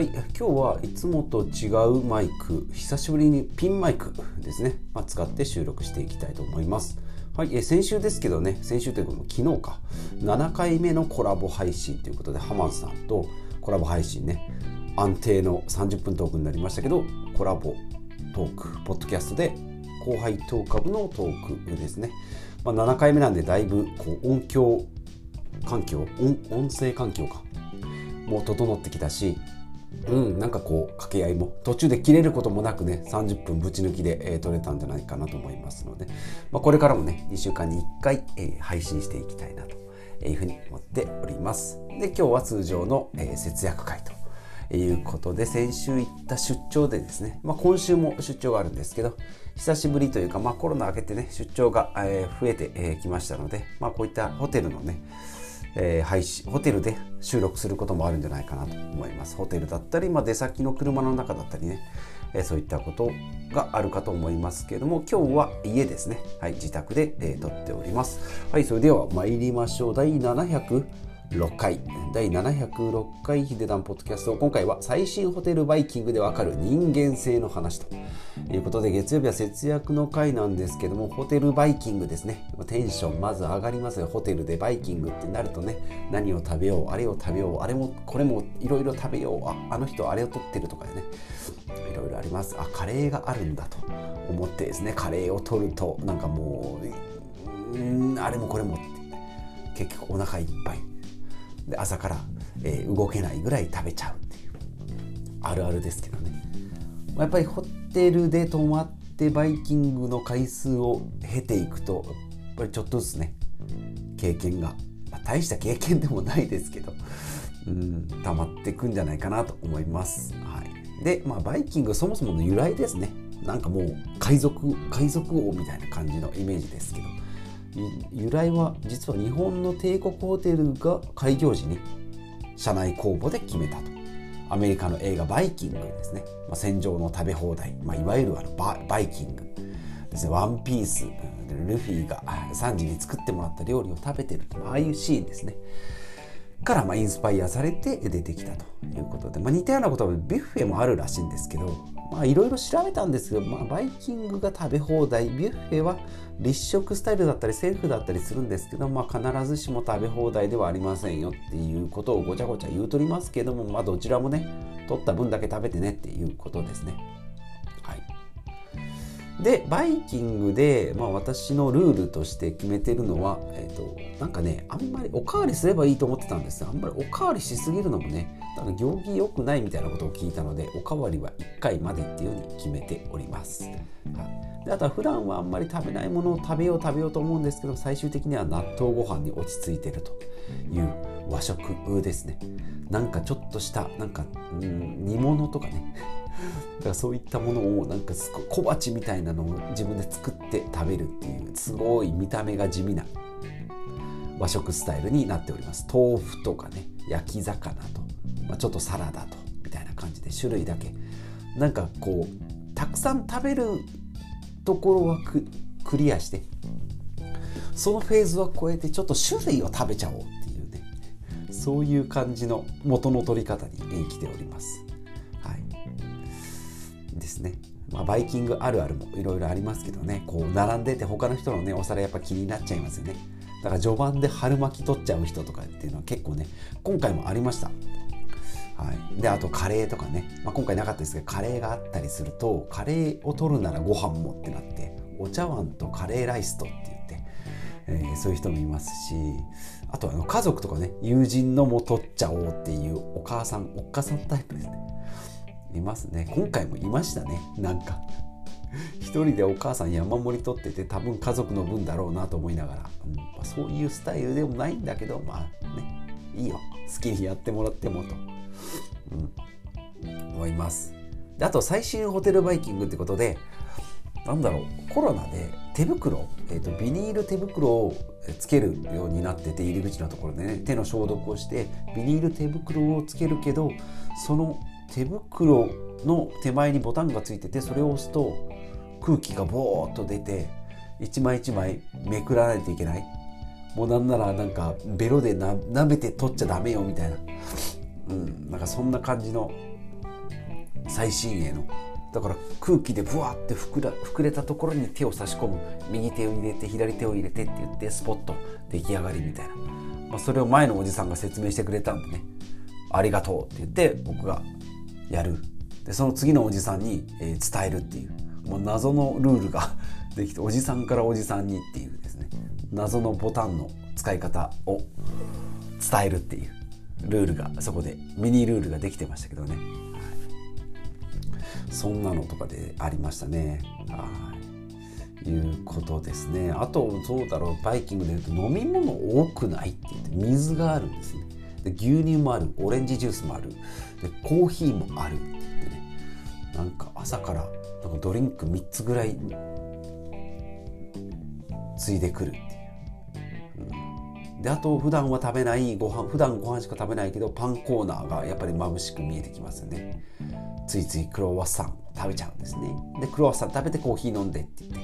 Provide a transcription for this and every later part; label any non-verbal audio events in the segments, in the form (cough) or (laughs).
はい、今日はいつもと違うマイク、久しぶりにピンマイクですね、まあ、使って収録していきたいと思います。はい、え先週ですけどね、先週というか昨日か、7回目のコラボ配信ということで、ハマンさんとコラボ配信ね、安定の30分トークになりましたけど、コラボトーク、ポッドキャストで後輩トーク株のトークですね。まあ、7回目なんでだいぶこう音響環境音音声環境かもう整ってきたしうん、なんかこう掛け合いも。途中で切れることもなくね30分ぶち抜きで、えー、撮れたんじゃないかなと思いますので、まあ、これからもね2週間に1回、えー、配信していきたいなというふうに思っております。で今日は通常の、えー、節約会ということで先週行った出張でですね、まあ、今週も出張があるんですけど久しぶりというか、まあ、コロナ明けてね出張が、えー、増えてき、えー、ましたので、まあ、こういったホテルのねえー、配信ホテルで収録することもあるんじゃないかなと思います。ホテルだったり、まあ、出先の車の中だったりね、えー、そういったことがあるかと思いますけれども今日は家ですね、はい、自宅で、えー、撮っております。はいそれでは参りましょう。第706回。第706回ヒデダンポッドキャスト。今回は最新ホテルバイキングでわかる人間性の話と。いうことで月曜日は節約の回なんですけどもホテルバイキングですね。テンションまず上がりますよ。ホテルでバイキングってなるとね何を食べようあれを食べようあれもこれもいろいろ食べようああの人あれを取ってるとかでね。いろいろあります。あカレーがあるんだと思ってですねカレーを取るとなんかもううんあれもこれもって。結局お腹いっぱい。で朝から、えー、動けないぐらい食べちゃうっていう。あるあるですけどね。やっぱりホテルで泊まってバイキングの回数を経ていくとやっぱりちょっとずつね経験が、まあ、大した経験でもないですけどうん溜まっていくんじゃないかなと思います。はい、で、まあ、バイキングそもそもの由来ですね。なんかもう海賊海賊王みたいな感じのイメージですけど。由来は実は日本の帝国ホテルが開業時に社内公募で決めたと。アメリカの映画「バイキング」ですね、まあ、船上の食べ放題、まあ、いわゆるあのババイキング。ですね。ワンピース。ルフィがサンジに作ってもらった料理を食べてるああいうシーンですね。からまあインスパイアされて出てきたということで、まあ、似たようなことはビュッフェもあるらしいんですけどまあいろいろ調べたんですけど、まあ、バイキングが食べ放題ビュッフェは立食スタイルだったりセルフだったりするんですけど、まあ、必ずしも食べ放題ではありませんよっていうことをごちゃごちゃ言うとりますけども、まあ、どちらもね取った分だけ食べてねっていうことですね。はいでバイキングで、まあ、私のルールとして決めてるのは、えーと、なんかねあんまりおかわりすればいいと思ってたんですあんまりおかわりしすぎるのもねなんか行儀良くないみたいなことを聞いたのでおかわりは1回までっていうように決めております、は、であとは普段はあんまり食べないものを食べよう食べようと思うんですけど最終的には納豆ご飯に落ち着いてるという和食ですね。なんかちょっとしたなんか、うん、煮物とかね。(laughs) だからそういったものをなんか小鉢みたいなのを自分で作って食べるっていうすごい見た目が地味な和食スタイルになっております。豆腐とかね焼き魚と、まあ、ちょっとサラダとみたいな感じで種類だけ。なんかこうたくさん食べるところはクリアしてそのフェーズは超えてちょっと種類を食べちゃおうっていうねそういう感じの元の取り方に生きております。はい。ですね。まあ、バイキングあるあるもいろいろありますけどね。こう並んでて他の人のねお皿やっぱ気になっちゃいますよね。だから序盤で春巻き取っちゃう人とかっていうのは結構ね今回もありました。はい、であとカレーとかね、まあ、今回なかったですけどカレーがあったりするとカレーを取るならご飯もってなってお茶碗とカレーライスとって言って、えー、そういう人もいますしあとあの家族とかね友人のも取っちゃおうっていうお母さんおっかさんタイプですね。いますね。今回もいましたね。なんか。(laughs) 一人でお母さん山盛り取ってて多分家族の分だろうなと思いながら、うん。まあ、そういうスタイルでもないんだけどまあね。いいよ。好きにやってもらってもと、うん、思います。であと最新ホテルバイキングってことでなんだろうコロナで手袋、えーと、ビニール手袋をつけるようになってて入り口のところでね手の消毒をしてビニール手袋をつけるけどその手袋の手前にボタンがついててそれを押すと空気がボーっと出て一枚一枚めくらないといけない。もうなんならなんかベロでな舐めて取っちゃダメよみたいな、うん、なんかそんな感じの最新鋭の。だから空気でブワって膨ら膨れたところに手を差し込む。右手を入れて左手を入れてって言ってスポッと出来上がりみたいな、まあ、それを前のおじさんが説明してくれたんでね。ありがとうって言って僕がやる。でその次のおじさんに、え、伝えるっていう。もう謎のルールが (laughs) できておじさんからおじさんにっていうですね。謎のボタンの使い方を伝えるっていう。ルールがそこでミニルールができてましたけどね、はい、そんなのとかでありましたね。はい。いうことですね。あとそうだろう。バイキングで言うと飲み物多くないって言って水があるんですね。で牛乳もある。オレンジジュースもある。でコーヒーもある。って言ってねなんか朝からなんかドリンク3つぐらいついでくる、であと普段は食べないご飯普段ご飯しか食べないけどパンコーナーがやっぱり眩しく見えてきますよね。ついついクロワッサン食べちゃうんですね。でクロワッサン食べてコーヒー飲んでって言って。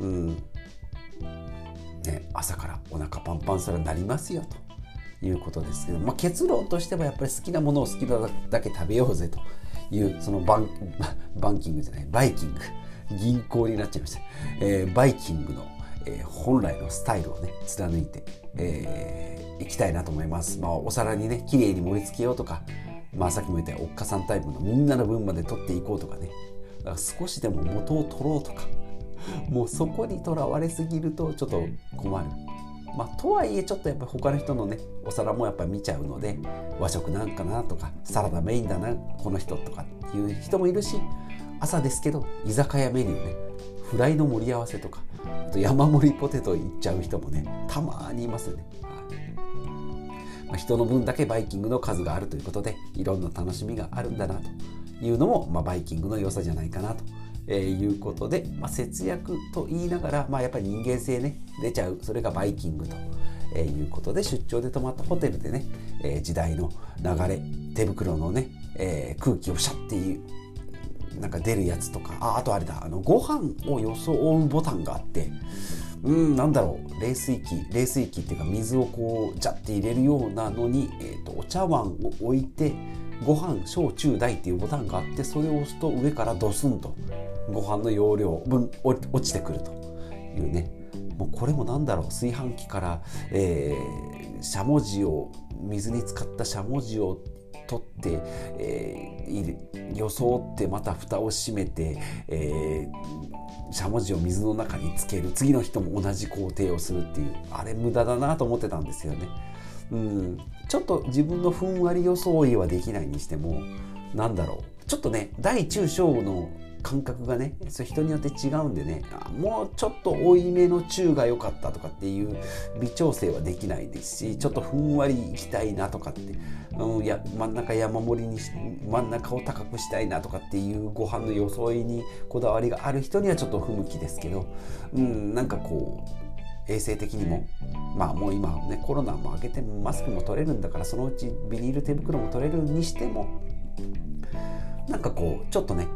うん。ね朝からお腹パンパンそれなりますよということですけど、まあ、結論としてはやっぱり好きなものを好きなだけ食べようぜというそのバン (laughs) バンキングじゃないバイキング。銀行になっちゃいました、えー、バイキングの、えー、本来のスタイルをね貫いて、えー、いきたいなと思います、まあ、お皿にね綺麗に盛り付けようとか、まあ、さっきも言ったおっかさんタイプのみんなの分まで取っていこうとかね。か少しでも元を取ろうとか (laughs) もうそこにとらわれすぎるとちょっと困る。まあ、とはいえちょっとやっぱ他の人のねお皿もやっぱ見ちゃうので和食なんかなとかサラダメインだなこの人とかっていう人もいるし朝ですけど居酒屋メニューね。フライの盛り合わせとかあと山盛りポテトいっちゃう人もねたまにいますよね。まあ、人の分だけバイキングの数があるということでいろんな楽しみがあるんだなというのも、まあ、バイキングの良さじゃないかなとえー、いうことで、まあ、節約と言いながら、まあ、やっぱり人間性ね出ちゃうそれがバイキングと。えー、いうことで出張で泊まったホテルでね、えー、時代の流れ手袋のね、え、空気をシャッていうなんか出るやつとか。ああとあれだ。あのご飯を装うボタンがあって。うんなんだろう。冷水器。冷水器っていうか水をこうジャッて入れるようなのに、えーとお茶碗を置いてご飯小中大っていうボタンがあってそれを押すと上からドスンとご飯の容量分落ちてくると。いうね。もうこれもなんだろう。炊飯器から、えー、しゃもじを水に浸かったしゃもじを取って、えー、装ってまた蓋を閉めて、えー、しゃもじを水の中につける。次の人も同じ工程をするっていうあれ無駄だなと思ってたんですよね。うん、ちょっと自分のふんわり装いはできないにしてもなんだろう。ちょっとね大中小の感覚がねそれ人によって違うんでねもうちょっと多いめの中が良かったとかっていう微調整はできないですしちょっとふんわりいきたいなとかって、うん、や真ん中山盛りにし真ん中を高くしたいなとかっていうご飯の装いにこだわりがある人にはちょっと不向きですけど、うん、なんかこう衛生的にもまあもう今ねコロナも明けてマスクも取れるんだからそのうちビニール手袋も取れるにしてもなんかこうちょっとね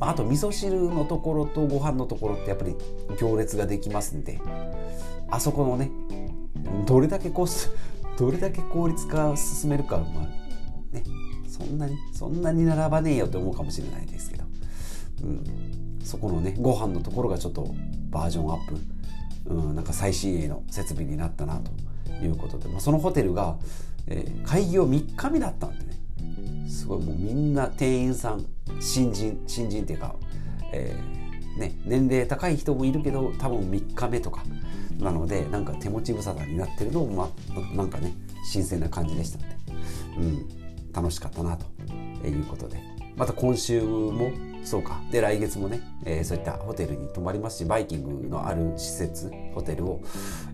あと味噌汁のところとご飯のところってやっぱり行列ができますんであそこのねどれだけこう (laughs) どれだけ効率化進めるかまあねそんなにそんなに並ばねえよって思うかもしれないですけど、うん、そこのねご飯のところがちょっとバージョンアップ、うん、なんか最新鋭の設備になったなということで、まあ、そのホテルが、えー、開業3日目だったんでねすごいもうみんな店員さん新人新人っていうか、えー、ね、年齢高い人もいるけど多分3日目とかなのでなんか手持ち無沙汰になってるのも、ま、なんかね新鮮な感じでしたんで、うん、楽しかったなということで。また今週もそうかで来月もね、えー、そういったホテルに泊まりますしバイキングのある施設ホテルを、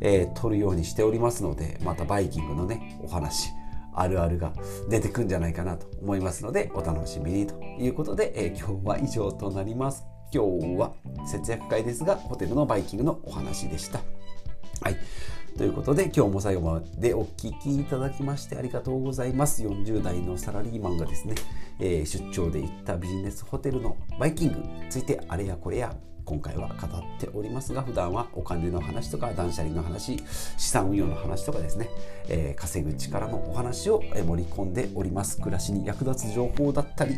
えー、取るようにしておりますのでまたバイキングのねお話あるあるが出てくんじゃないかなと思いますのでお楽しみにということで、えー、今日は以上となります。今日は節約回ですがホテルのバイキングのお話でした。はい。ということで今日も最後までお聴きいただきましてありがとうございます。40代のサラリーマンがですね、えー、出張で行ったビジネスホテルのバイキングについてあれやこれや今回は語っておりますが普段はお金の話とか断捨離の話資産運用の話とかですね、えー、稼ぐ力のお話を盛り込んでおります。暮らしに役立つ情報だったり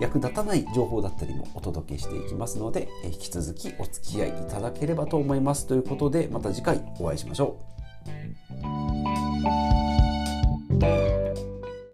役立たない情報だったりもお届けしていきますので、え、引き続きお付き合いいただければと思います。ということでまた次回お会いしましょう。